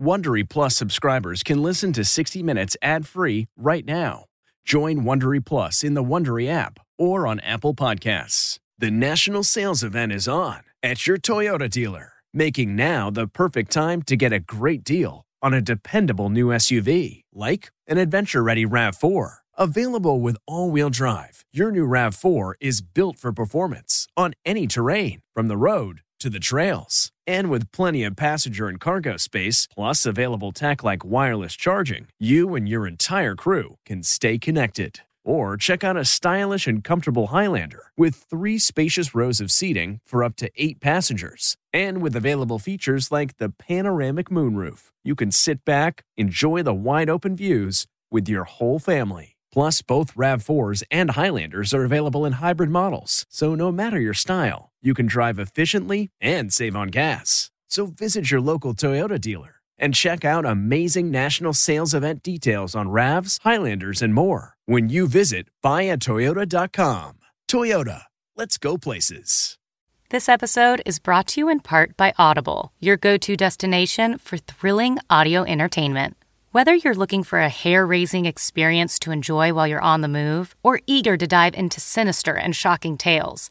Wondery Plus subscribers can listen to 60 Minutes ad-free right now. Join Wondery Plus in the Wondery app or on Apple Podcasts. The national sales event is on at your Toyota dealer, making now the perfect time to get a great deal on a dependable new SUV like an adventure-ready RAV4. Available with all-wheel drive, your new RAV4 is built for performance on any terrain, from the road to the trails. And with plenty of passenger and cargo space, plus available tech like wireless charging, you and your entire crew can stay connected. Or check out a stylish and comfortable Highlander with three spacious rows of seating for up to eight passengers. And with available features like the panoramic moonroof, you can sit back, enjoy the wide open views with your whole family. Plus, both RAV4s and Highlanders are available in hybrid models, so no matter your style, you can drive efficiently and save on gas. So visit your local Toyota dealer and check out amazing national sales event details on RAVs, Highlanders, and more when you visit buyatoyota.com. Toyota, let's go places. This episode is brought to you in part by Audible, your go to destination for thrilling audio entertainment. Whether you're looking for a hair raising experience to enjoy while you're on the move or eager to dive into sinister and shocking tales,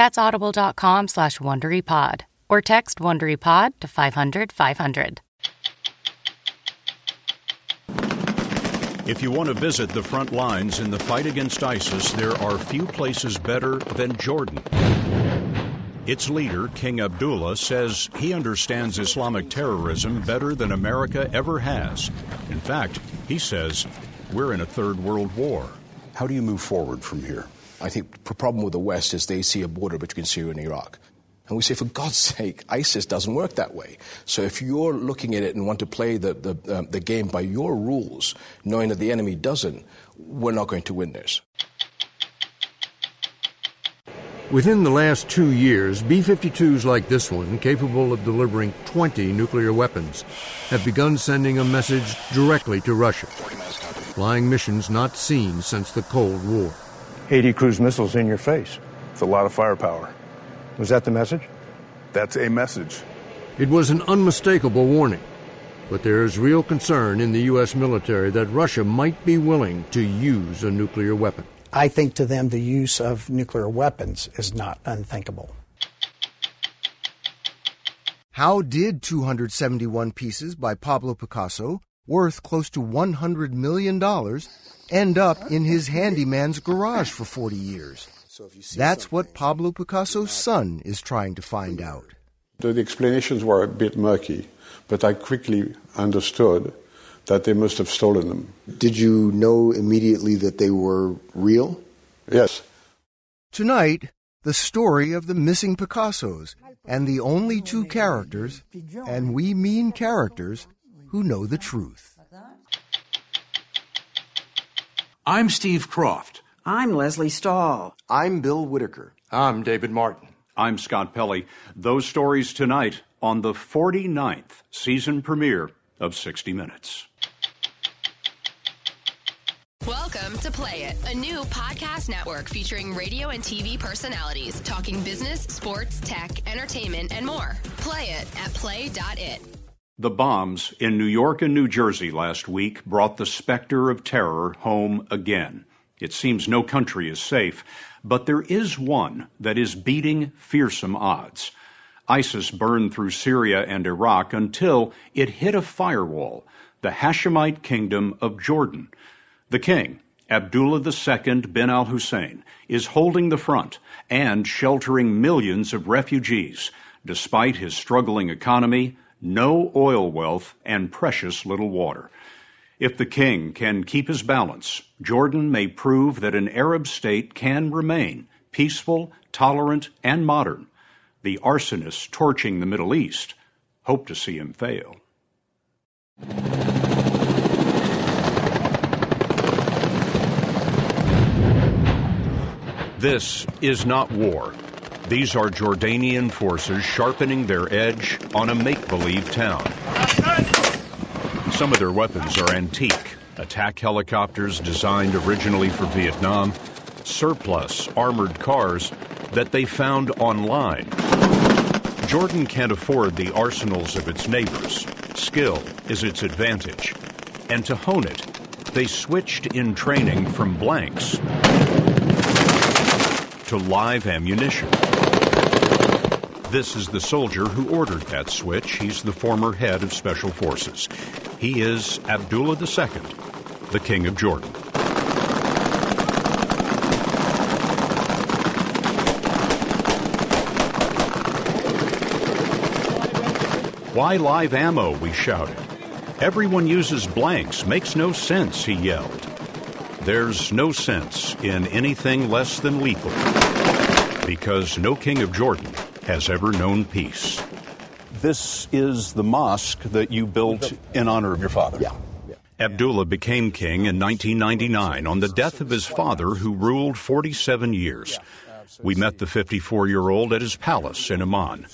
That's audible.com slash WonderyPod or text WonderyPod to 500 500. If you want to visit the front lines in the fight against ISIS, there are few places better than Jordan. Its leader, King Abdullah, says he understands Islamic terrorism better than America ever has. In fact, he says we're in a third world war. How do you move forward from here? I think the problem with the West is they see a border between Syria and Iraq. And we say, for God's sake, ISIS doesn't work that way. So if you're looking at it and want to play the, the, uh, the game by your rules, knowing that the enemy doesn't, we're not going to win this. Within the last two years, B 52s like this one, capable of delivering 20 nuclear weapons, have begun sending a message directly to Russia, flying missions not seen since the Cold War. 80 cruise missiles in your face. It's a lot of firepower. Was that the message? That's a message. It was an unmistakable warning, but there is real concern in the U.S. military that Russia might be willing to use a nuclear weapon. I think to them the use of nuclear weapons is not unthinkable. How did 271 pieces by Pablo Picasso, worth close to $100 million, end up in his handyman's garage for 40 years? That's what Pablo Picasso's son is trying to find out. The explanations were a bit murky, but I quickly understood that they must have stolen them. Did you know immediately that they were real? Yes. Tonight, the story of the missing Picassos and the only two characters, and we mean characters, who know the truth. I'm Steve Kroft. I'm Lesley Stahl. I'm Bill Whitaker. I'm David Martin. I'm Scott Pelley. Those stories tonight on the 49th season premiere of 60 Minutes. Welcome to Play It, a new podcast network featuring radio and TV personalities talking business, sports, tech, entertainment, and more. Play it at play.it. The bombs in New York and New Jersey last week brought the specter of terror home again. It seems no country is safe, but there is one that is beating fearsome odds. ISIS burned through Syria and Iraq until it hit a firewall, the Hashemite kingdom of Jordan. The king, Abdullah II bin al Hussein, is holding the front and sheltering millions of refugees, despite his struggling economy, no oil wealth, and precious little water. If the king can keep his balance, Jordan may prove that an Arab state can remain peaceful, tolerant, and modern. The arsonists torching the Middle East hope to see him fail. This is not war. These are Jordanian forces sharpening their edge on a make believe town. Some of their weapons are antique attack helicopters designed originally for Vietnam, surplus armored cars that they found online. Jordan can't afford the arsenals of its neighbors. Skill is its advantage. And to hone it, they switched in training from blanks to live ammunition. This is the soldier who ordered that switch. He's the former head of Special Forces. He is Abdullah II, the King of Jordan. Why live ammo? We shouted. Everyone uses blanks. Makes no sense, he yelled. There's no sense in anything less than lethal because no king of Jordan has ever known peace. This is the mosque that you built in honor of your father. Yeah. Abdullah became king in 1999 on the death of his father, who ruled 47 years. We met the 54 year old at his palace in Amman.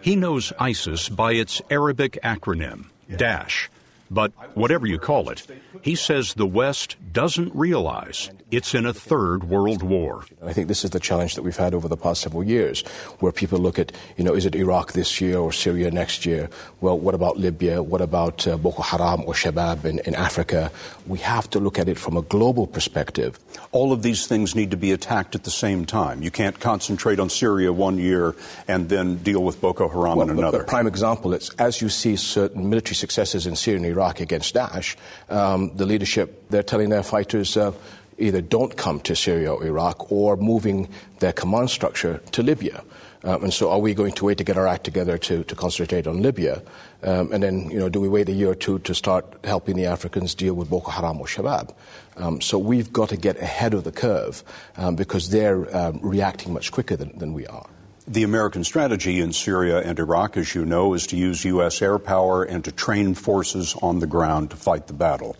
He knows ISIS by its Arabic acronym, Daesh. But whatever you call it, he says the West doesn't realize it's in a third world war. I think this is the challenge that we've had over the past several years, where people look at, you know, is it Iraq this year or Syria next year? Well, what about Libya? What about uh, Boko Haram or Shabab in, in Africa? We have to look at it from a global perspective. All of these things need to be attacked at the same time. You can't concentrate on Syria one year and then deal with Boko Haram well, in another. A prime example is as you see certain military successes in Syria and Iraq against Daesh, um, the leadership, they're telling their fighters, uh, either don't come to Syria or Iraq or moving their command structure to Libya. Um, and so, are we going to wait to get our act together to, to concentrate on Libya? Um, and then, you know, do we wait a year or two to start helping the Africans deal with Boko Haram or Shabab? Um, so, we've got to get ahead of the curve um, because they're um, reacting much quicker than, than we are. The American strategy in Syria and Iraq, as you know, is to use U.S. air power and to train forces on the ground to fight the battle.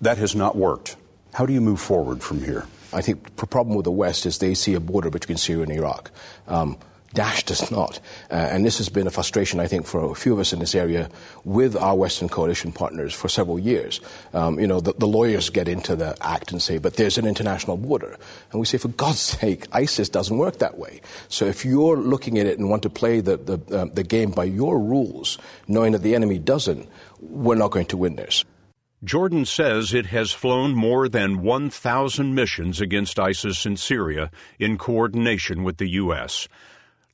That has not worked. How do you move forward from here? I think the problem with the West is they see a border between Syria and Iraq. Um, Daesh does not. Uh, and this has been a frustration, I think, for a few of us in this area with our Western coalition partners for several years. Um, you know, the, the, lawyers get into the act and say, but there's an international border. And we say, for God's sake, ISIS doesn't work that way. So if you're looking at it and want to play the, the, uh, the game by your rules, knowing that the enemy doesn't, we're not going to win this. Jordan says it has flown more than 1,000 missions against ISIS in Syria in coordination with the U.S.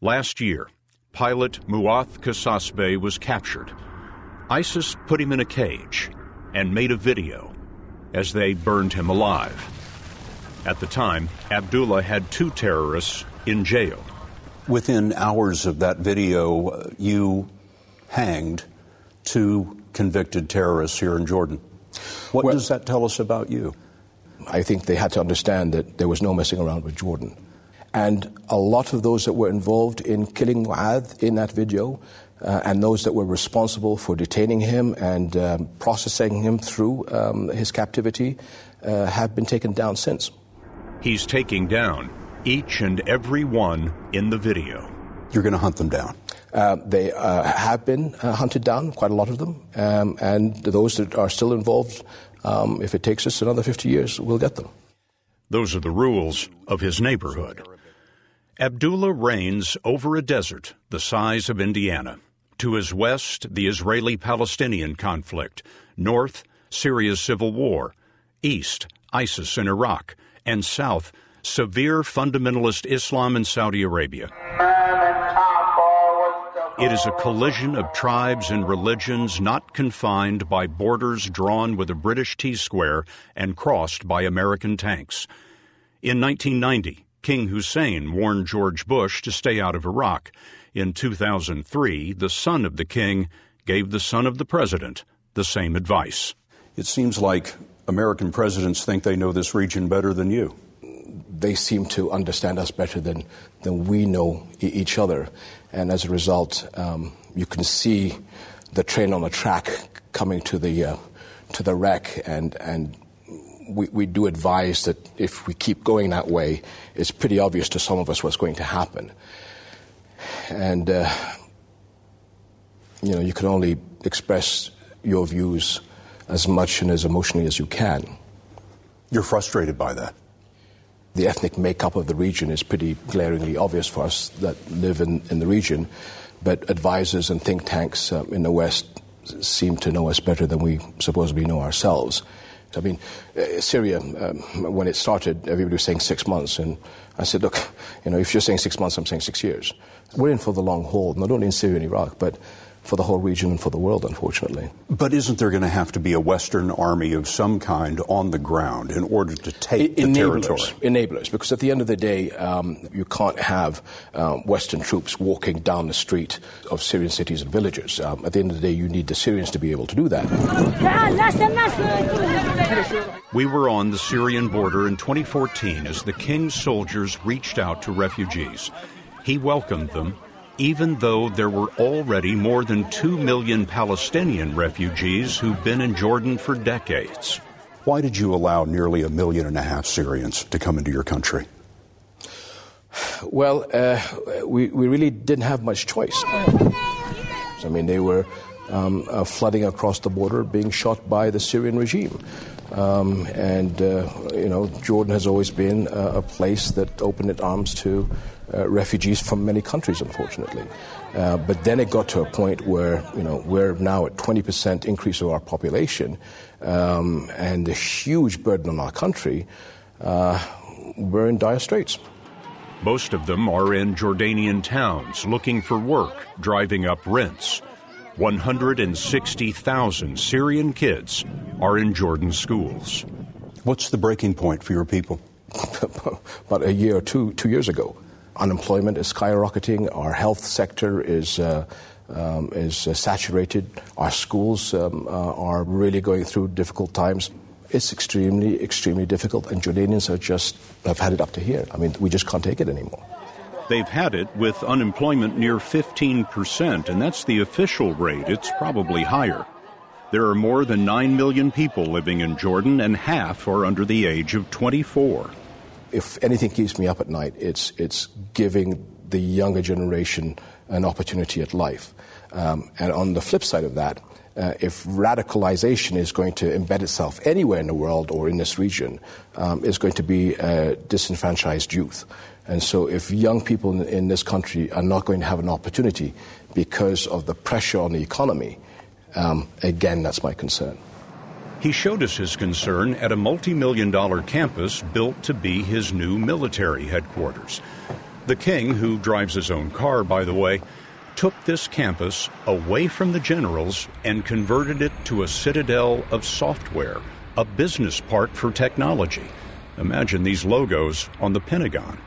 Last year, pilot Muath Kasasbeh was captured. ISIS put him in a cage and made a video as they burned him alive. At the time, Abdullah had two terrorists in jail. Within hours of that video, uh, you hanged two convicted terrorists here in Jordan. What well, does that tell us about you? I think they had to understand that there was no messing around with Jordan. And a lot of those that were involved in killing Mu'adh in that video, uh, and those that were responsible for detaining him and um, processing him through um, his captivity, uh, have been taken down since. He's taking down each and every one in the video. You're going to hunt them down. Uh, they uh, have been uh, hunted down, quite a lot of them, um, and those that are still involved, um, if it takes us another 50 years, we'll get them. Those are the rules of his neighborhood. Abdullah reigns over a desert the size of Indiana. To his west, the Israeli Palestinian conflict. North, Syria's civil war. East, ISIS in Iraq. And south, severe fundamentalist Islam in Saudi Arabia. It is a collision of tribes and religions not confined by borders drawn with a British T square and crossed by American tanks. In 1990, King Hussein warned George Bush to stay out of Iraq. In 2003, the son of the king gave the son of the president the same advice. It seems like American presidents think they know this region better than you. They seem to understand us better than, than we know e- each other. And as a result, um, you can see the train on the track coming to the, uh, to the wreck and, and we, we do advise that if we keep going that way, it's pretty obvious to some of us what's going to happen. And, uh, you know, you can only express your views as much and as emotionally as you can. You're frustrated by that? The ethnic makeup of the region is pretty glaringly obvious for us that live in, in the region, but advisors and think tanks um, in the West seem to know us better than we supposedly know ourselves. I mean, uh, Syria, um, when it started, everybody was saying six months. And I said, look, you know, if you're saying six months, I'm saying six years. We're in for the long haul, not only in Syria and Iraq, but for the whole region and for the world, unfortunately. But isn't there going to have to be a Western army of some kind on the ground in order to take the enablers, territory? Enablers, because at the end of the day, um, you can't have uh, Western troops walking down the street of Syrian cities and villages. Um, at the end of the day, you need the Syrians to be able to do that. We were on the Syrian border in 2014 as the king's soldiers reached out to refugees. He welcomed them even though there were already more than 2 million Palestinian refugees who've been in Jordan for decades. Why did you allow nearly a million and a half Syrians to come into your country? Well, uh, we, we really didn't have much choice. I mean, they were um, uh, flooding across the border, being shot by the Syrian regime. Um, and, uh, you know, Jordan has always been a place that opened its arms to uh, refugees from many countries, unfortunately. Uh, but then it got to a point where, you know, we're now at 20% increase of our population um, and a huge burden on our country. Uh, we're in dire straits. Most of them are in Jordanian towns looking for work, driving up rents. 160,000 Syrian kids are in Jordan schools. What's the breaking point for your people? About a year or two, two years ago. Unemployment is skyrocketing. Our health sector is, uh, um, is uh, saturated. Our schools um, uh, are really going through difficult times. It's extremely, extremely difficult, and Jordanians are just have had it up to here. I mean, we just can't take it anymore. They've had it with unemployment near 15%, and that's the official rate. It's probably higher. There are more than 9 million people living in Jordan, and half are under the age of 24. If anything keeps me up at night, it's, it's giving the younger generation an opportunity at life. Um, and on the flip side of that, uh, if radicalization is going to embed itself anywhere in the world or in this region, um, is going to be disenfranchised youth. And so, if young people in, in, this country are not going to have an opportunity because of the pressure on the economy, um, again, that's my concern. He showed us his concern at a multi million dollar campus built to be his new military headquarters. The king, who drives his own car, by the way, took this campus away from the generals and converted it to a citadel of software, a business park for technology. Imagine these logos on the Pentagon.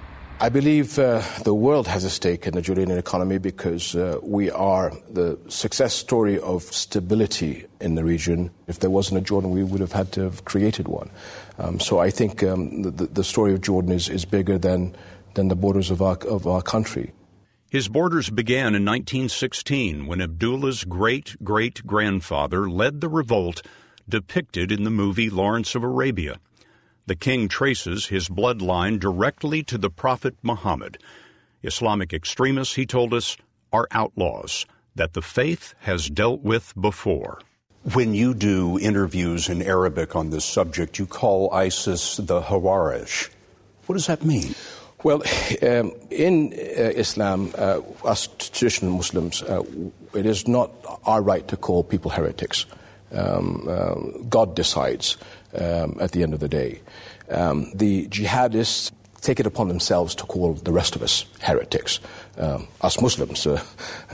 I believe uh, the world has a stake in the Jordanian economy because uh, we are the success story of stability in the region. If there wasn't a Jordan, we would have had to have created one. Um, so I think um, the, the, story of Jordan is, is bigger than, than the borders of our, of our country. His borders began in 1916 when Abdullah's great great grandfather led the revolt depicted in the movie Lawrence of Arabia. The king traces his bloodline directly to the Prophet Muhammad. Islamic extremists, he told us, are outlaws that the faith has dealt with before. When you do interviews in Arabic on this subject, you call ISIS the Khawarij. What does that mean? Well, um, in uh, Islam, uh, us traditional Muslims, uh, it is not our right to call people heretics. Um, uh, God decides um, at the end of the day. Um, the jihadists take it upon themselves to call the rest of us heretics. Um, us Muslims, uh,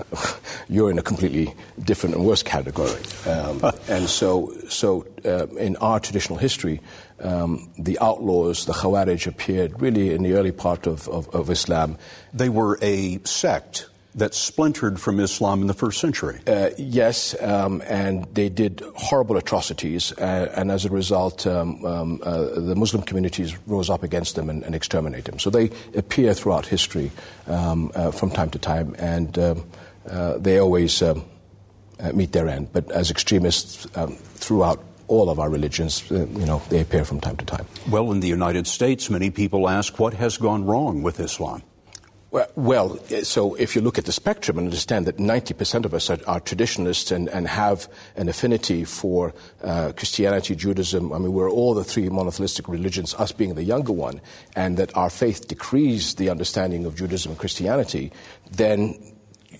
you're in a completely different and worse category. Um, and so, so uh, in our traditional history, um, the outlaws, the Khawarij, appeared really in the early part of, of, of Islam. They were a sect that splintered from Islam in the first century. Uh, yes, um, and they did horrible atrocities, uh, and as a result, um, um, uh, the Muslim communities rose up against them and, and, exterminated them. So they appear throughout history um, uh, from time to time, and um, uh, they always um, uh, meet their end. But as extremists throughout all of our religions, uh, you know, they appear from time to time. Well, in the United States, many people ask what has gone wrong with Islam. Well, so if you look at the spectrum and understand that 90% of us are, are traditionalists and, and, have an affinity for uh, Christianity, Judaism, I mean, we're all the three monotheistic religions, us being the younger one, and that our faith decrees the understanding of Judaism and Christianity, then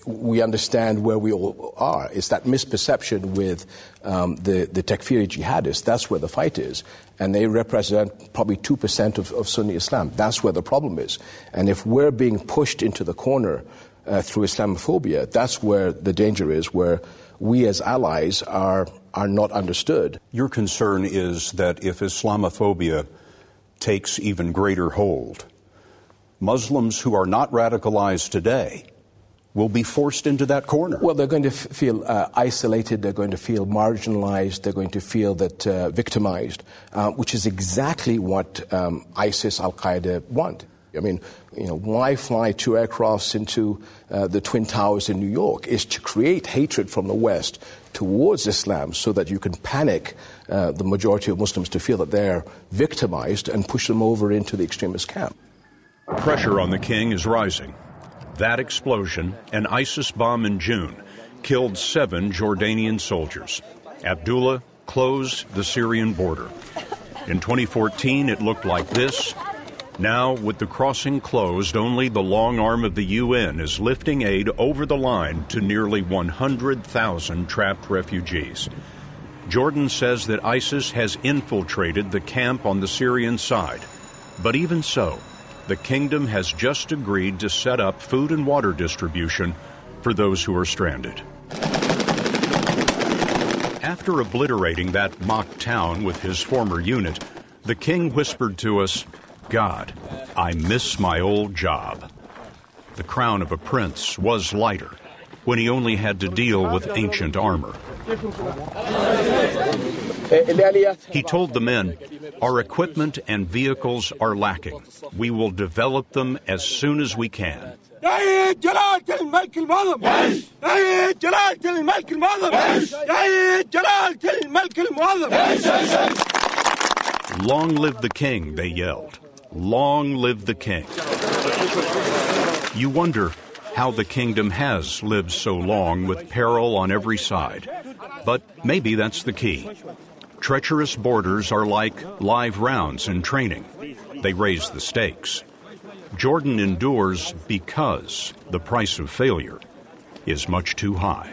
we understand where we all are. It's that misperception with um, the, the Takfiri jihadists. That's where the fight is. And they represent probably 2% of, of Sunni Islam. That's where the problem is. And if we're being pushed into the corner uh, through Islamophobia, that's where the danger is, where we as allies are, are not understood. Your concern is that if Islamophobia takes even greater hold, Muslims who are not radicalized today will be forced into that corner. Well, they're going to f- feel uh, isolated, they're going to feel marginalized, they're going to feel that uh, victimized, uh, which is exactly what um, ISIS, Al Qaeda want. I mean, you know, why fly two aircrafts into uh, the Twin Towers in New York is to create hatred from the West towards Islam so that you can panic uh, the majority of Muslims to feel that they're victimized and push them over into the extremist camp. Pressure on the king is rising. That explosion, an ISIS bomb in June, killed seven Jordanian soldiers. Abdullah closed the Syrian border. In 2014, it looked like this. Now, with the crossing closed, only the long arm of the UN is lifting aid over the line to nearly 100,000 trapped refugees. Jordan says that ISIS has infiltrated the camp on the Syrian side. But even so, the kingdom has just agreed to set up food and water distribution for those who are stranded. After obliterating that mock town with his former unit, the king whispered to us, God, I miss my old job. The crown of a prince was lighter when he only had to deal with ancient armor. He told the men, Our equipment and vehicles are lacking. We will develop them as soon as we can. Long live the king, they yelled. Long live the king. You wonder how the kingdom has lived so long with peril on every side. But maybe that's the key. Treacherous borders are like live rounds in training. They raise the stakes. Jordan endures because the price of failure is much too high.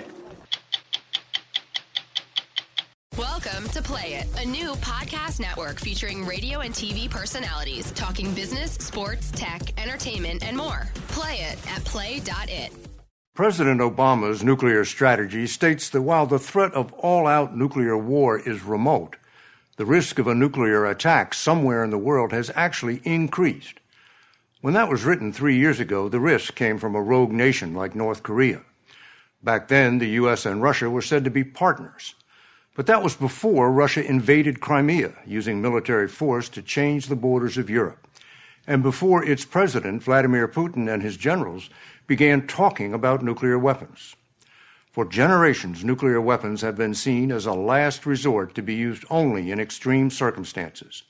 Welcome to Play It, a new podcast network featuring radio and TV personalities talking business, sports, tech, entertainment, and more. Play it at play.it. President Obama's nuclear strategy states that while the threat of all out nuclear war is remote, the risk of a nuclear attack somewhere in the world has actually increased. When that was written three years ago, the risk came from a rogue nation like North Korea. Back then, the U.S. and Russia were said to be partners. But that was before Russia invaded Crimea, using military force to change the borders of Europe, and before its president, Vladimir Putin, and his generals began talking about nuclear weapons. For generations, nuclear weapons have been seen as a last resort to be used only in extreme circumstances.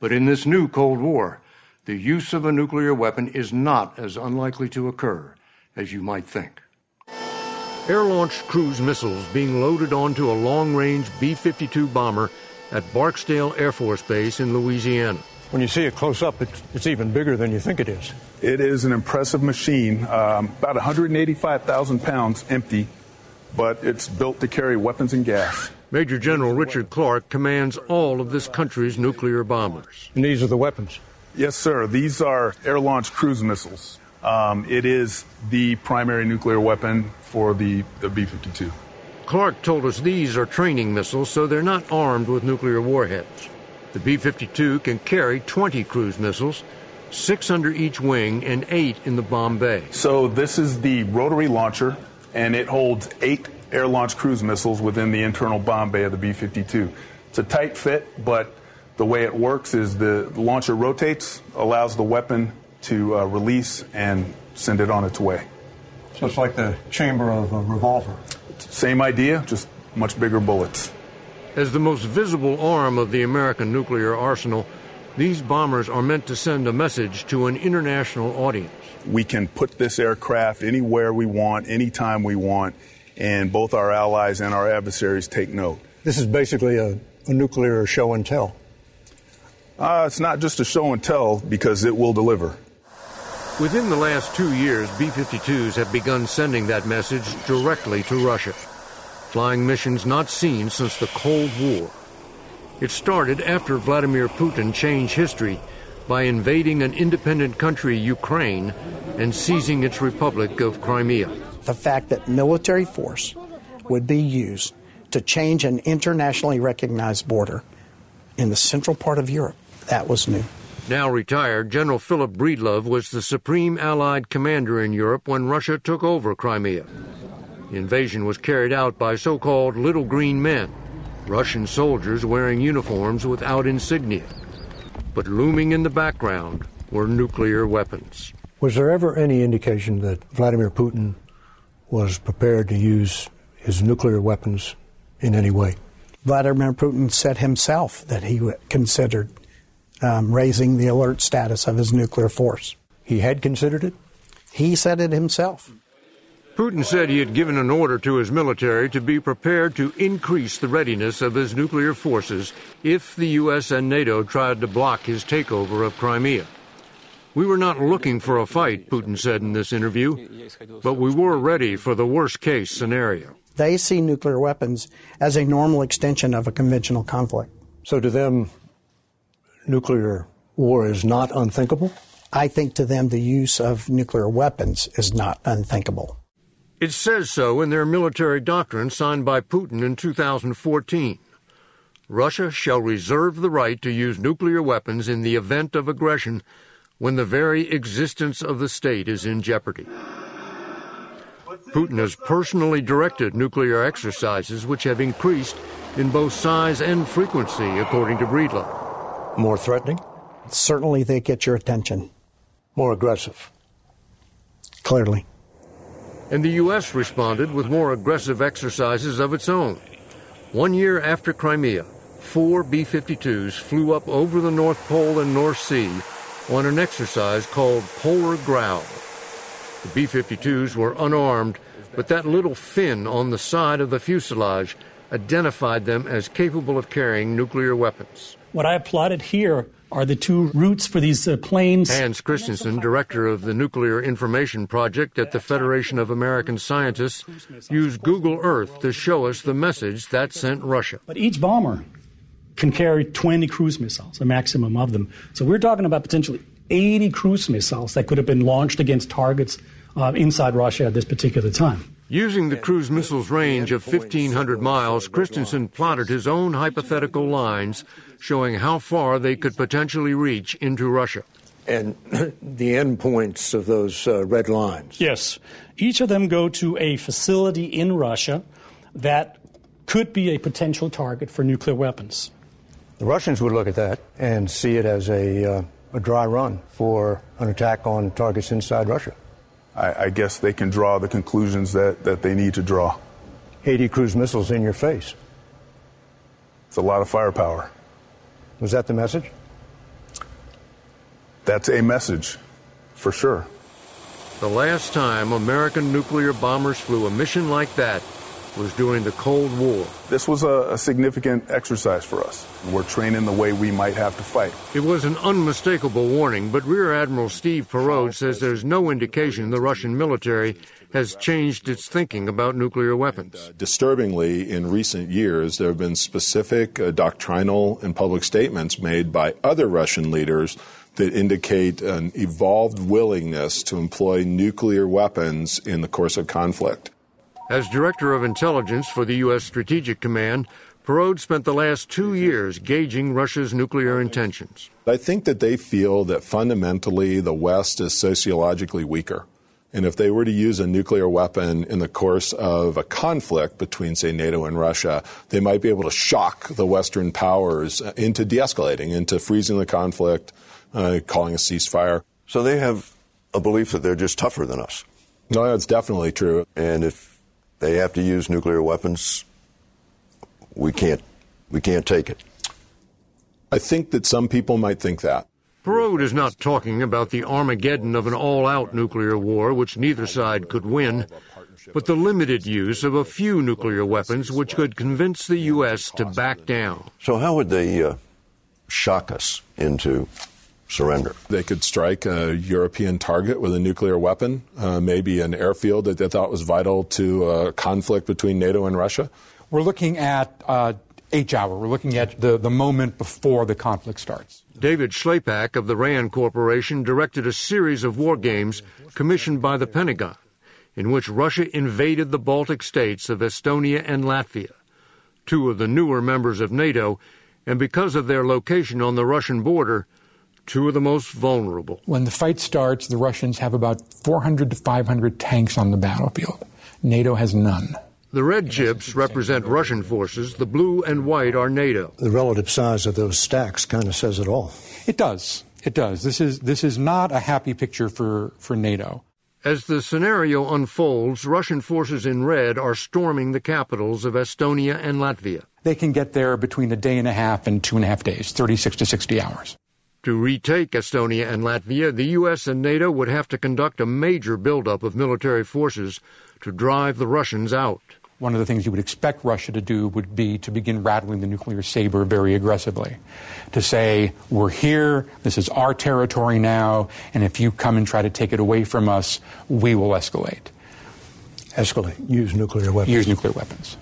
But in this new Cold War, the use of a nuclear weapon is not as unlikely to occur as you might think. Air launched cruise missiles being loaded onto a long range B 52 bomber at Barksdale Air Force Base in Louisiana. When you see it close up, it's, it's even bigger than you think it is. It is an impressive machine, um, about 185,000 pounds empty, but it's built to carry weapons and gas. Major General Richard Clark commands all of this country's nuclear bombers. And these are the weapons? Yes, sir. These are air launched cruise missiles. Um, it is the primary nuclear weapon for the, the B 52. Clark told us these are training missiles, so they're not armed with nuclear warheads. The B 52 can carry 20 cruise missiles, six under each wing and eight in the bomb bay. So, this is the rotary launcher, and it holds eight air launched cruise missiles within the internal bomb bay of the B 52. It's a tight fit, but the way it works is the launcher rotates, allows the weapon to uh, release and send it on its way. So it's like the chamber of a revolver. Same idea, just much bigger bullets. As the most visible arm of the American nuclear arsenal, these bombers are meant to send a message to an international audience. We can put this aircraft anywhere we want, anytime we want, and both our allies and our adversaries take note. This is basically a, a nuclear show and tell. Uh, it's not just a show and tell because it will deliver. Within the last two years, B 52s have begun sending that message directly to Russia, flying missions not seen since the Cold War. It started after Vladimir Putin changed history by invading an independent country, Ukraine, and seizing its republic of Crimea. The fact that military force would be used to change an internationally recognized border in the central part of Europe, that was new. Now retired, General Philip Breedlove was the supreme Allied commander in Europe when Russia took over Crimea. The invasion was carried out by so called little green men, Russian soldiers wearing uniforms without insignia but looming in the background were nuclear weapons. Was there ever any indication that Vladimir Putin was prepared to use his nuclear weapons in any way? Vladimir Putin said himself that he considered um, raising the alert status of his nuclear force. He had considered it? He said it himself. Putin said he had given an order to his military to be prepared to increase the readiness of his nuclear forces if the U.S. and NATO tried to block his takeover of Crimea. We were not looking for a fight, Putin said in this interview, but we were ready for the worst case scenario. They see nuclear weapons as a normal extension of a conventional conflict. So to them, nuclear war is not unthinkable? I think to them, the use of nuclear weapons is not unthinkable. It says so in their military doctrine signed by Putin in 2014. Russia shall reserve the right to use nuclear weapons in the event of aggression when the very existence of the state is in jeopardy. Putin has personally directed nuclear exercises which have increased in both size and frequency, according to Breedlove. More threatening? Certainly they get your attention. More aggressive? Clearly and the U.S. responded with more aggressive exercises of its own. One year after Crimea, four B 52s flew up over the North Pole and North Sea on an exercise called Polar Growl. The B 52s were unarmed, but that little fin on the side of the fuselage identified them as capable of carrying nuclear weapons. What I plotted here are the two routes for these uh, planes. Hans Kristensen, director of the Nuclear Information Project at the Federation of American Scientists, used Google Earth to show us the message that sent Russia. But each bomber can carry 20 cruise missiles, a maximum of them. So we're talking about potentially 80 cruise missiles that could have been launched against targets uh, inside Russia at this particular time. Using the cruise missile's range of 1,500 miles, Kristensen plotted his own hypothetical lines showing how far they could potentially reach into Russia. And the endpoints of those uh, red lines? Yes. Each of them go to a facility in Russia that could be a potential target for nuclear weapons. The Russians would look at that and see it as a, uh, a dry run for an attack on targets inside Russia. I, I guess they can draw the conclusions that, that they need to draw. 80 cruise missiles in your face. It's a lot of firepower. Was that the message? That's a message, for sure. The last time American nuclear bombers flew a mission like that was during the Cold War. This was a, a, significant exercise for us. We're training the way we might have to fight. It was an unmistakable warning, but Rear Admiral Steve Parode says there's no indication the Russian military has changed its thinking about nuclear weapons. Uh, disturbingly, in recent years, there have been specific uh, doctrinal and public statements made by other Russian leaders that indicate an evolved willingness to employ nuclear weapons in the course of conflict. As Director of Intelligence for the U.S. Strategic Command, Parode spent the last two years gauging Russia's nuclear intentions. I think that they feel that fundamentally the West is sociologically weaker. And if they were to use a nuclear weapon in the course of a conflict between, say, NATO and Russia, they might be able to shock the Western powers into de escalating, into freezing the conflict, uh, calling a ceasefire. So they have a belief that they're just tougher than us. No, that's definitely true. And if they have to use nuclear weapons, we can't We can't take it. I think that some people might think that. Parode is not talking about the Armageddon of an all out nuclear war, which neither side could win, but the limited use of a few nuclear weapons which could convince the U.S. to back down. So, how would they uh, shock us into surrender? They could strike a European target with a nuclear weapon, uh, maybe an airfield that they thought was vital to a conflict between NATO and Russia. We're looking at uh, H hour. We're looking at the, the moment before the conflict starts. David Shlapak of the RAND Corporation directed a series of war games commissioned by the Pentagon in which Russia invaded the Baltic states of Estonia and Latvia, two of the newer members of NATO, and because of their location on the Russian border, two of the most vulnerable. When the fight starts, the Russians have about 400 to 500 tanks on the battlefield. NATO has none. The red chips represent Russian forces, the blue and white are NATO. The relative size of those stacks kind of says it all. It does. It does. This is this is not a happy picture for, for NATO. As the scenario unfolds, Russian forces in red are storming the capitals of Estonia and Latvia. They can get there between a day and a half and two and a half days, 36 to 60 hours. To retake Estonia and Latvia, the U.S. and NATO would have to conduct a major buildup of military forces to drive the Russians out one of the things you would expect Russia to do would be to begin rattling the nuclear saber very aggressively. To say, we're here, this is our territory now, and if you come and try to take it away from us, we will escalate. Escalate. Use nuclear weapons. Use nuclear weapons.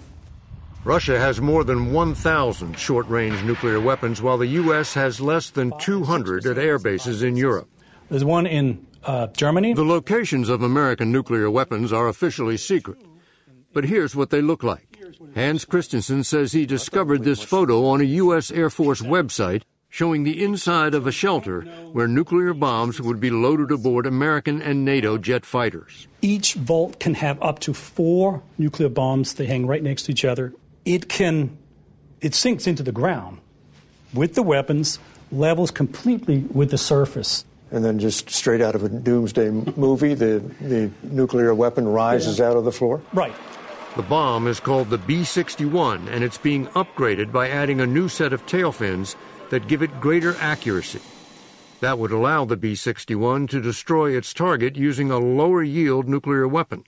Russia has more than 1,000 short range nuclear weapons, while the U.S. has less than 200 at air bases in Europe. There's one in uh, Germany. The locations of American nuclear weapons are officially secret. But here's what they look like. Hans Kristensen says he discovered this photo on a U.S. Air Force website showing the inside of a shelter where nuclear bombs would be loaded aboard American and NATO jet fighters. Each vault can have up to four nuclear bombs. They hang right next to each other. It can, it sinks into the ground with the weapons, levels completely with the surface. And then just straight out of a doomsday movie, the, the nuclear weapon rises yeah. out of the floor? Right. The bomb is called the B 61, and it's being upgraded by adding a new set of tail fins that give it greater accuracy. That would allow the B 61 to destroy its target using a lower yield nuclear weapon,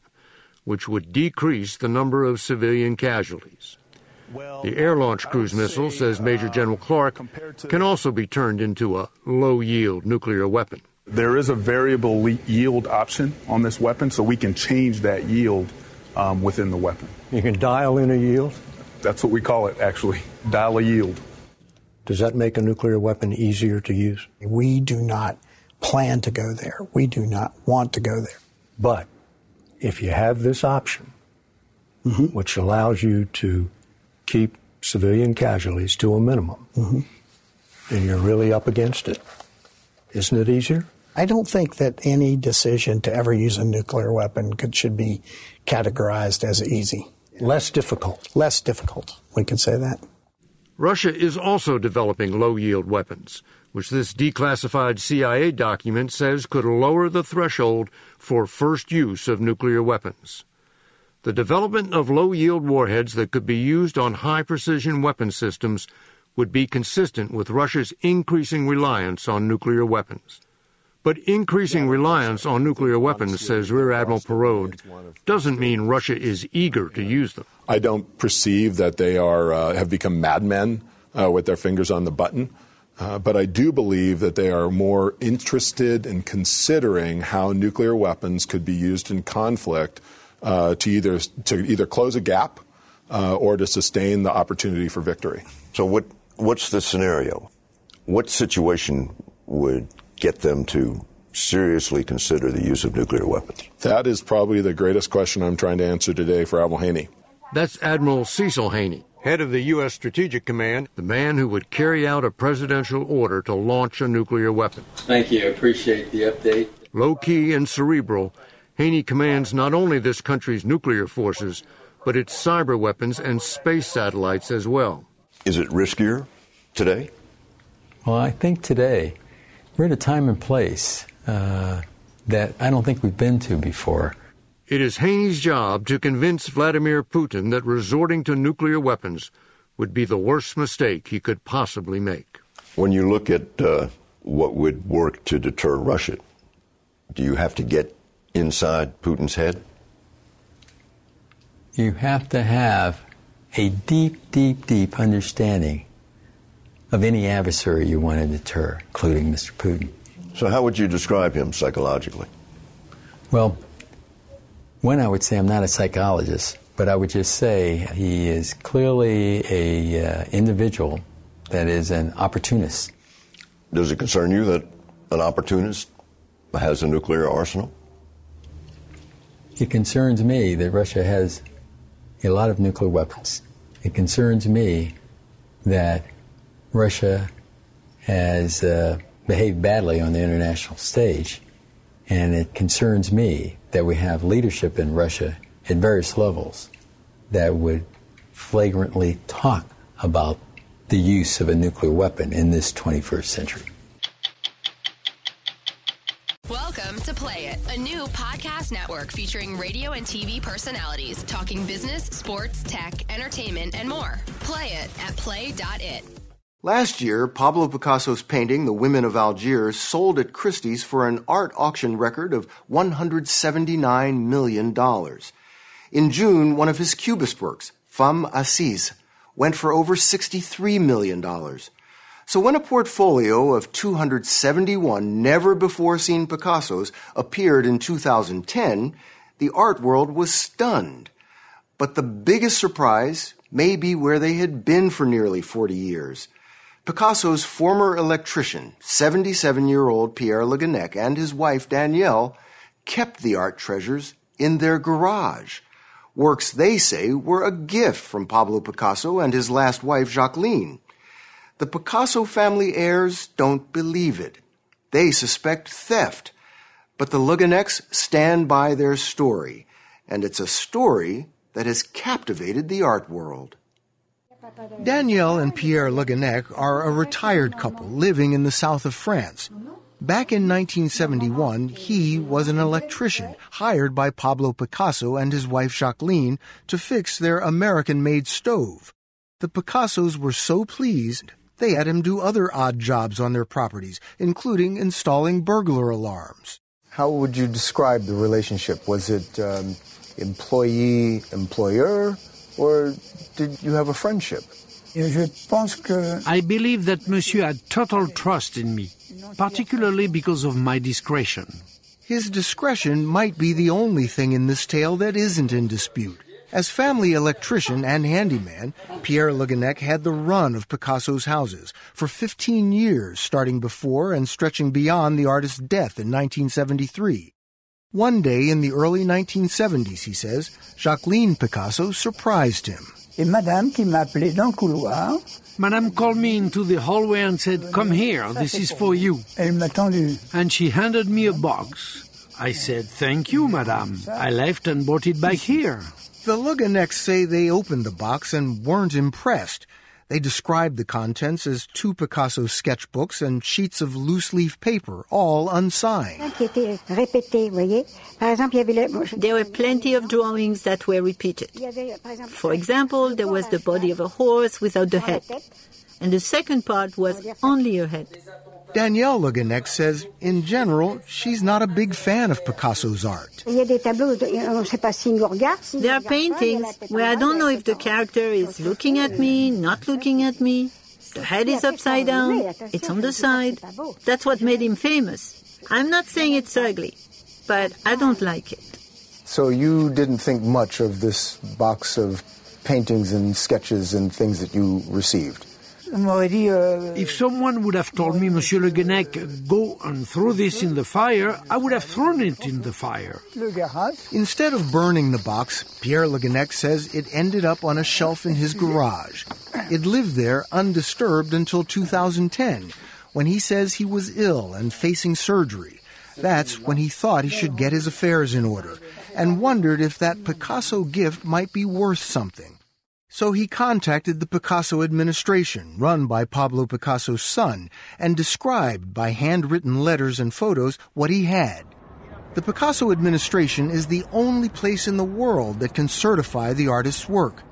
which would decrease the number of civilian casualties. The air launched cruise missile, says Major uh, General Clark, can also be turned into a low yield nuclear weapon. There is a variable yield option on this weapon, so we can change that yield um, within the weapon. You can dial in a yield? That's what we call it, actually. Dial a yield. Does that make a nuclear weapon easier to use? We do not plan to go there. We do not want to go there. But if you have this option, mm-hmm. which allows you to keep civilian casualties to a minimum, mm-hmm. and you're really up against it, isn't it easier? I don't think that any decision to ever use a nuclear weapon could, should be categorized as easy. Less difficult. Less difficult. We can say that. Russia is also developing low yield weapons, which this declassified CIA document says could lower the threshold for first use of nuclear weapons. The development of low yield warheads that could be used on high precision weapon systems would be consistent with Russia's increasing reliance on nuclear weapons. But increasing reliance on nuclear weapons, says Rear Admiral Parode, doesn't mean Russia is eager to use them. I don't perceive that they are uh, have become madmen uh, with their fingers on the button. Uh, but I do believe that they are more interested in considering how nuclear weapons could be used in conflict uh, to either to either close a gap uh, or to sustain the opportunity for victory. So, what what's the scenario? What situation would get them to seriously consider the use of nuclear weapons? That is probably the greatest question I'm trying to answer today for Admiral Haney. That's Admiral Cecil Haney, head of the U.S. Strategic Command, the man who would carry out a presidential order to launch a nuclear weapon. Thank you. Appreciate the update. Low key and cerebral, Haney commands not only this country's nuclear forces, but its cyber weapons and space satellites as well. Is it riskier today? Well, I think today we're at a time and place uh, that I don't think we've been to before. It is Haney's job to convince Vladimir Putin that resorting to nuclear weapons would be the worst mistake he could possibly make. When you look at uh, what would work to deter Russia, do you have to get inside Putin's head? You have to have a deep, deep, deep understanding of any adversary you want to deter, including Mr. Putin. So, how would you describe him psychologically? Well, one, I would say I'm not a psychologist, but I would just say he is clearly a uh, individual that is an opportunist. Does it concern you that an opportunist has a nuclear arsenal? It concerns me that Russia has a lot of nuclear weapons. It concerns me that Russia has uh, behaved badly on the international stage. And it concerns me that we have leadership in Russia at various levels that would flagrantly talk about the use of a nuclear weapon in this 21st century. Welcome to Play It, a new podcast network featuring radio and TV personalities talking business, sports, tech, entertainment, and more. Play it at play.it. Last year, Pablo Picasso's painting, The Women of Algiers, sold at Christie's for an art auction record of $179 million. In June, one of his Cubist works, Femme Assise, went for over $63 million. So when a portfolio of 271 never before seen Picassos appeared in 2010, the art world was stunned. But the biggest surprise may be where they had been for nearly 40 years. Picasso's former electrician, 77 year old Pierre Le Guennec, and his wife Danielle kept the art treasures in their garage. Works they say were a gift from Pablo Picasso and his last wife Jacqueline. The Picasso family heirs don't believe it. They suspect theft. But the Le Guenecs stand by their story, and it's a story that has captivated the art world. Danielle and Pierre Le Guennec are a retired couple living in the south of France. Back in 1971, he was an electrician hired by Pablo Picasso and his wife Jacqueline to fix their American made stove. The Picassos were so pleased they had him do other odd jobs on their properties, including installing burglar alarms. How would you describe the relationship? Was it um, employee employer, or did you have a friendship? I believe that Monsieur had total trust in me, particularly because of my discretion. His discretion might be the only thing in this tale that isn't in dispute. As family electrician and handyman, Pierre Le had the run of Picasso's houses for 15 years, starting before and stretching beyond the artist's death in 1973. One day in the early 1970s, he says, Jacqueline Picasso surprised him. Et Madame qui m'appelait dans le couloir. Madame called me into the hallway and said, Come here, this is for you. Elle m'a tendu. And she handed me a box. I said, Thank you, Madame. I left and brought it back here. The Le Guenecs say they opened the box and weren't impressed. They described the contents as two Picasso sketchbooks and sheets of loose leaf paper, all unsigned. There were plenty of drawings that were repeated. For example, there was the body of a horse without the head, and the second part was only a head. Danielle Le Guennec says, in general, she's not a big fan of Picasso's art. There are paintings where I don't know if the character is looking at me, not looking at me. The head is upside down, it's on the side. That's what made him famous. I'm not saying it's ugly, but I don't like it. So you didn't think much of this box of paintings and sketches and things that you received? If someone would have told me, Monsieur Le Guennec, go and throw this in the fire, I would have thrown it in the fire. Instead of burning the box, Pierre Le Guennec says it ended up on a shelf in his garage. It lived there undisturbed until 2010, when he says he was ill and facing surgery. That's when he thought he should get his affairs in order, and wondered if that Picasso gift might be worth something. So he contacted the Picasso administration, run by Pablo Picasso's son, and described by handwritten letters and photos what he had. The Picasso administration is the only place in the world that can certify the artist's work.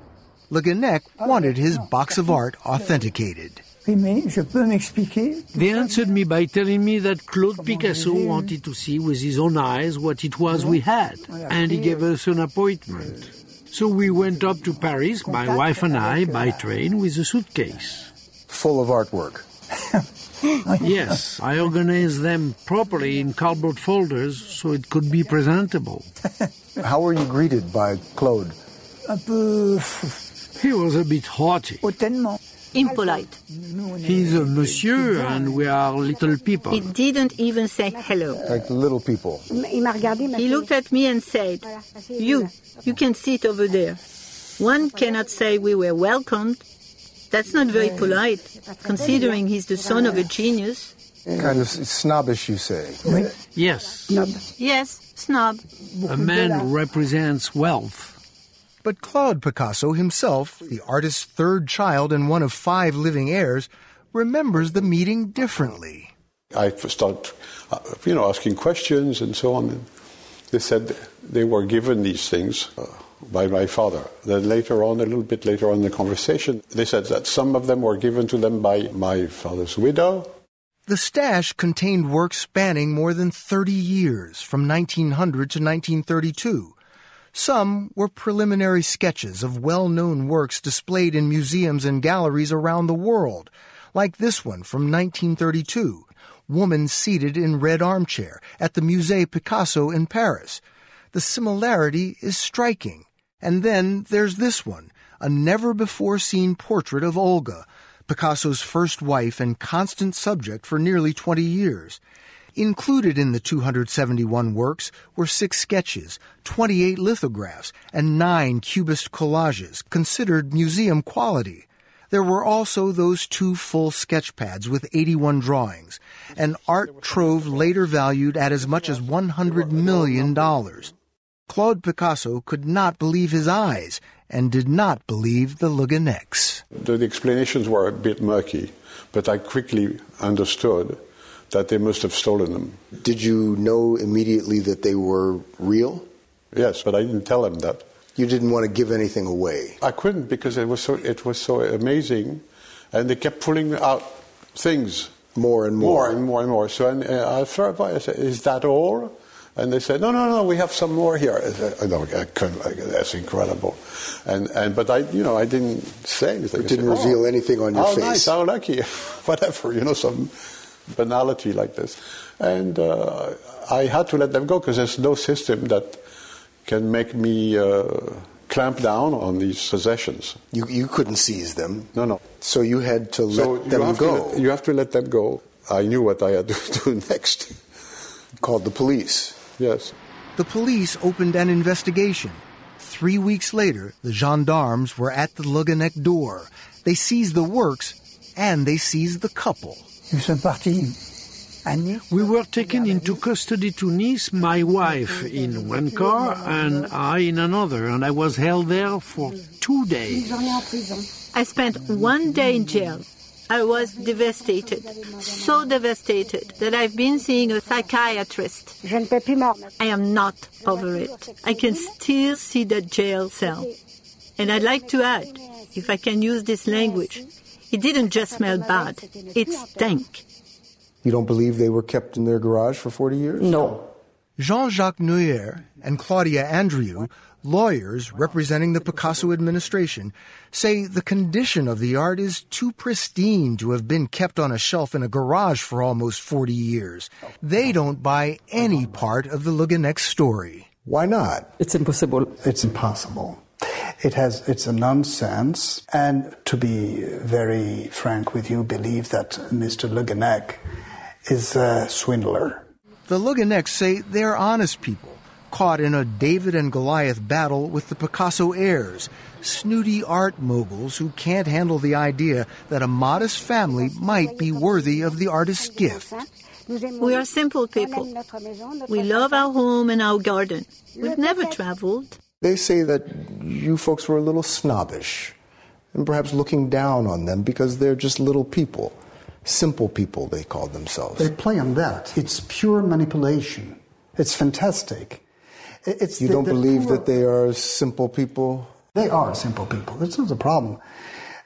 Le Guennec wanted his box of art authenticated. They answered me by telling me that Claude Picasso wanted to see with his own eyes what it was we had, and he gave us an appointment. So we went up to Paris, my wife and I, by train with a suitcase. Full of artwork. yes, I organized them properly in cardboard folders so it could be presentable. How were you greeted by Claude? He was a bit haughty. Impolite. He's a monsieur and we are little people. He didn't even say hello. Like little people. He looked at me and said, You, you can see it over there. One cannot say we were welcomed. That's not very polite, considering he's the son of a genius. Kind of snobbish, you say. Yes. Snob. Yes, snob. A man represents wealth. But Claude Picasso himself, the artist's third child and one of five living heirs, remembers the meeting differently. I started, uh, you know, asking questions and so on. And they said they were given these things uh, by my father. Then later on, a little bit later on in the conversation, they said that some of them were given to them by my father's widow. The stash contained works spanning more than 30 years, from 1900 to 1932. Some were preliminary sketches of well known works displayed in museums and galleries around the world, like this one from 1932 Woman Seated in Red Armchair at the Musée Picasso in Paris. The similarity is striking. And then there's this one, a never before seen portrait of Olga, Picasso's first wife and constant subject for nearly 20 years. Included in the 271 works were six sketches, 28 lithographs, and nine cubist collages considered museum quality. There were also those two full sketch pads with 81 drawings, an art trove later valued at as much as $100 million. Claude Picasso could not believe his eyes and did not believe the Le Guenecs. The, the explanations were a bit murky, but I quickly understood that they must have stolen them. Did you know immediately that they were real? Yes, but I didn't tell them that. You didn't want to give anything away. I couldn't because it was so it was so amazing, and they kept pulling out things more and more, more and more and more. So and, uh, I thought, "Is that all?" And they said, "No, no, no, we have some more here." I no, I couldn't. That's incredible. And and but I, you know, I didn't say anything. It didn't said, reveal oh, anything on your oh, face. nice, how lucky, whatever, you know, some banality like this. And uh, I had to let them go because there's no system that can make me uh, clamp down on these possessions. You, you couldn't seize them. No, no. So you had to so let them go. Let, you have to let them go. I knew what I had to do next. Called the police. Yes. The police opened an investigation. Three weeks later, the gendarmes were at the Le Guennec door. They seized the works and they seized the couple. We were taken into custody to Nice, my wife in one car and I in another, and I was held there for two days. I spent one day in jail. I was devastated, so devastated that I've been seeing a psychiatrist. I am not over it. I can still see the jail cell. And I'd like to add, if I can use this language, it didn't just smell bad, it stank. You don't believe they were kept in their garage for 40 years? No. Jean Jacques Neuer and Claudia Andrieu, lawyers representing the Picasso administration, say the condition of the art is too pristine to have been kept on a shelf in a garage for almost 40 years. They don't buy any part of the Le Guennec story. Why not? It's impossible. It's impossible. It has, it's a nonsense. And to be very frank with you, believe that Mr. Le Guennec is a swindler. The Le Guenecs say they're honest people, caught in a David and Goliath battle with the Picasso heirs, snooty art moguls who can't handle the idea that a modest family might be worthy of the artist's gift. We are simple people. We love our home and our garden. We've never traveled. They say that you folks were a little snobbish and perhaps looking down on them because they're just little people. Simple people, they call themselves. They play on that. It's pure manipulation. It's fantastic. It's you the, don't the believe poor... that they are simple people? They are simple people. That's not the problem.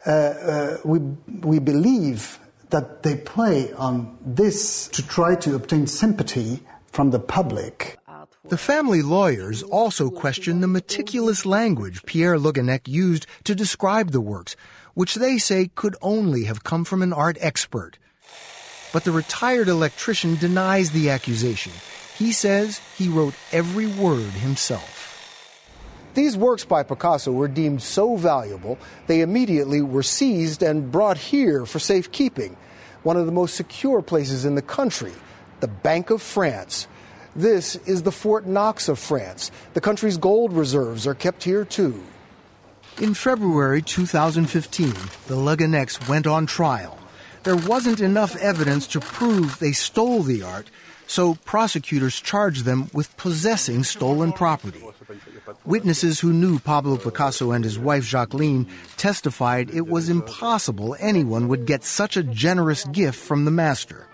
Uh, uh, we, we believe that they play on this to try to obtain sympathy from the public. The family lawyers also question the meticulous language Pierre Le Guennec used to describe the works, which they say could only have come from an art expert. But the retired electrician denies the accusation. He says he wrote every word himself. These works by Picasso were deemed so valuable, they immediately were seized and brought here for safekeeping, one of the most secure places in the country, the Bank of France. This is the Fort Knox of France. The country's gold reserves are kept here too. In February 2015, the Le went on trial. There wasn't enough evidence to prove they stole the art, so prosecutors charged them with possessing stolen property. Witnesses who knew Pablo Picasso and his wife Jacqueline testified it was impossible anyone would get such a generous gift from the master.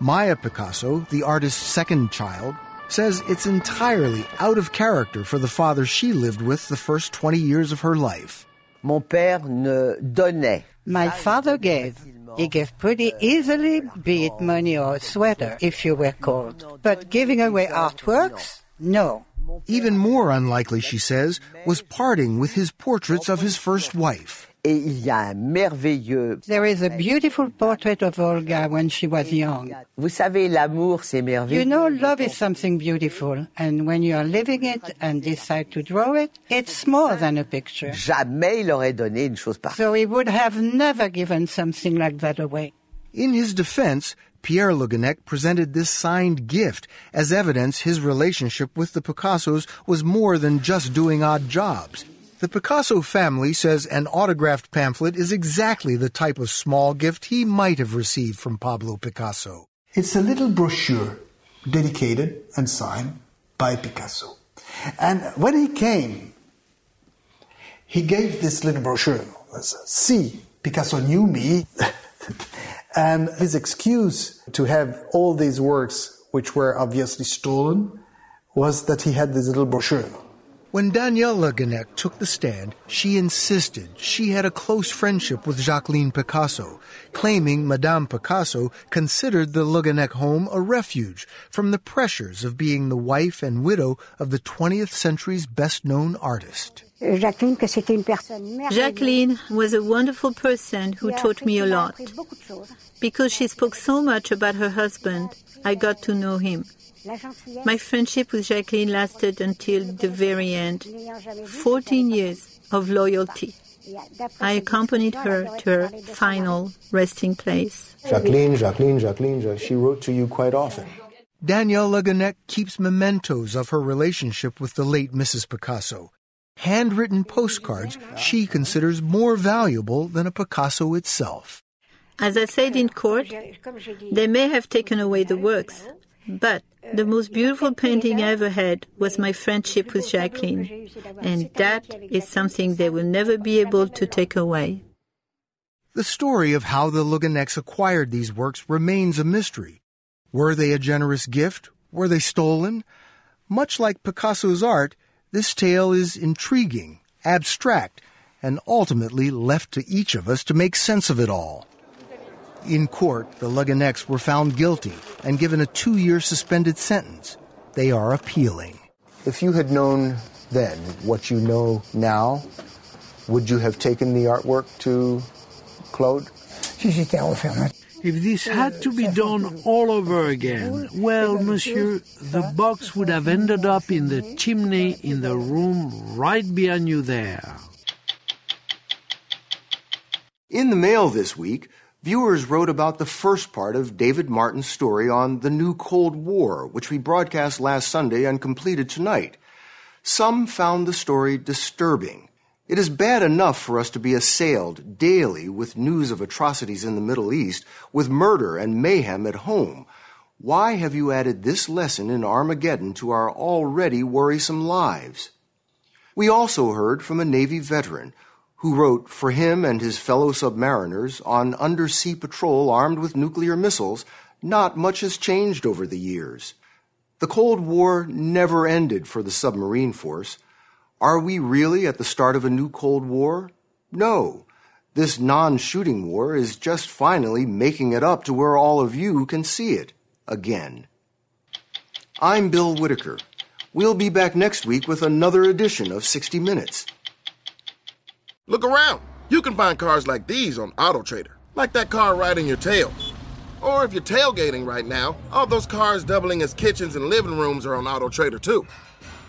Maya Picasso, the artist's second child, says it's entirely out of character for the father she lived with the first 20 years of her life. Mon père ne donnait. My father gave. He gave pretty easily, be it money or a sweater, if you were cold. But giving away artworks? No. Even more unlikely, she says, was parting with his portraits of his first wife. Et il y a un merveilleux. There is a beautiful portrait of Olga when she was young. Vous savez, l'amour, c'est merveilleux. You know, love is something beautiful, and when you are living it and decide to draw it, it's more than a picture. Jamais il aurait donné une chose pareille. So he would have never given something like that away. In his defense, Pierre Le Guennec presented this signed gift as evidence his relationship with the Picassos was more than just doing odd jobs. The Picasso family says an autographed pamphlet is exactly the type of small gift he might have received from Pablo Picasso. It's a little brochure dedicated and signed by Picasso. And when he came, he gave this little brochure. See, Picasso knew me. and his excuse to have all these works, which were obviously stolen, was that he had this little brochure. When Danielle Le took the stand, she insisted she had a close friendship with Jacqueline Picasso, claiming Madame Picasso considered the Le home a refuge from the pressures of being the wife and widow of the 20th century's best known artist. Jacqueline was a wonderful person who taught me a lot. Because she spoke so much about her husband, I got to know him. My friendship with Jacqueline lasted until the very end 14 years of loyalty. I accompanied her to her final resting place. Jacqueline, Jacqueline, Jacqueline, she wrote to you quite often. Danielle Le keeps mementos of her relationship with the late Mrs. Picasso. Handwritten postcards she considers more valuable than a Picasso itself. As I said in court, they may have taken away the works, but the most beautiful painting I ever had was my friendship with Jacqueline, and that is something they will never be able to take away. The story of how the Le acquired these works remains a mystery. Were they a generous gift? Were they stolen? Much like Picasso's art, this tale is intriguing, abstract, and ultimately left to each of us to make sense of it all. In court, the Le Guenecs were found guilty and given a two year suspended sentence. They are appealing. If you had known then what you know now, would you have taken the artwork to Claude? If this had to be done all over again, well, monsieur, the box would have ended up in the chimney in the room right behind you there. In the mail this week, viewers wrote about the first part of David Martin's story on the new Cold War, which we broadcast last Sunday and completed tonight. Some found the story disturbing. It is bad enough for us to be assailed daily with news of atrocities in the Middle East, with murder and mayhem at home. Why have you added this lesson in Armageddon to our already worrisome lives? We also heard from a Navy veteran who wrote for him and his fellow submariners on undersea patrol armed with nuclear missiles, not much has changed over the years. The Cold War never ended for the submarine force. Are we really at the start of a new Cold War? No. This non shooting war is just finally making it up to where all of you can see it again. I'm Bill Whitaker. We'll be back next week with another edition of 60 Minutes. Look around. You can find cars like these on AutoTrader, like that car riding your tail. Or if you're tailgating right now, all those cars doubling as kitchens and living rooms are on AutoTrader too.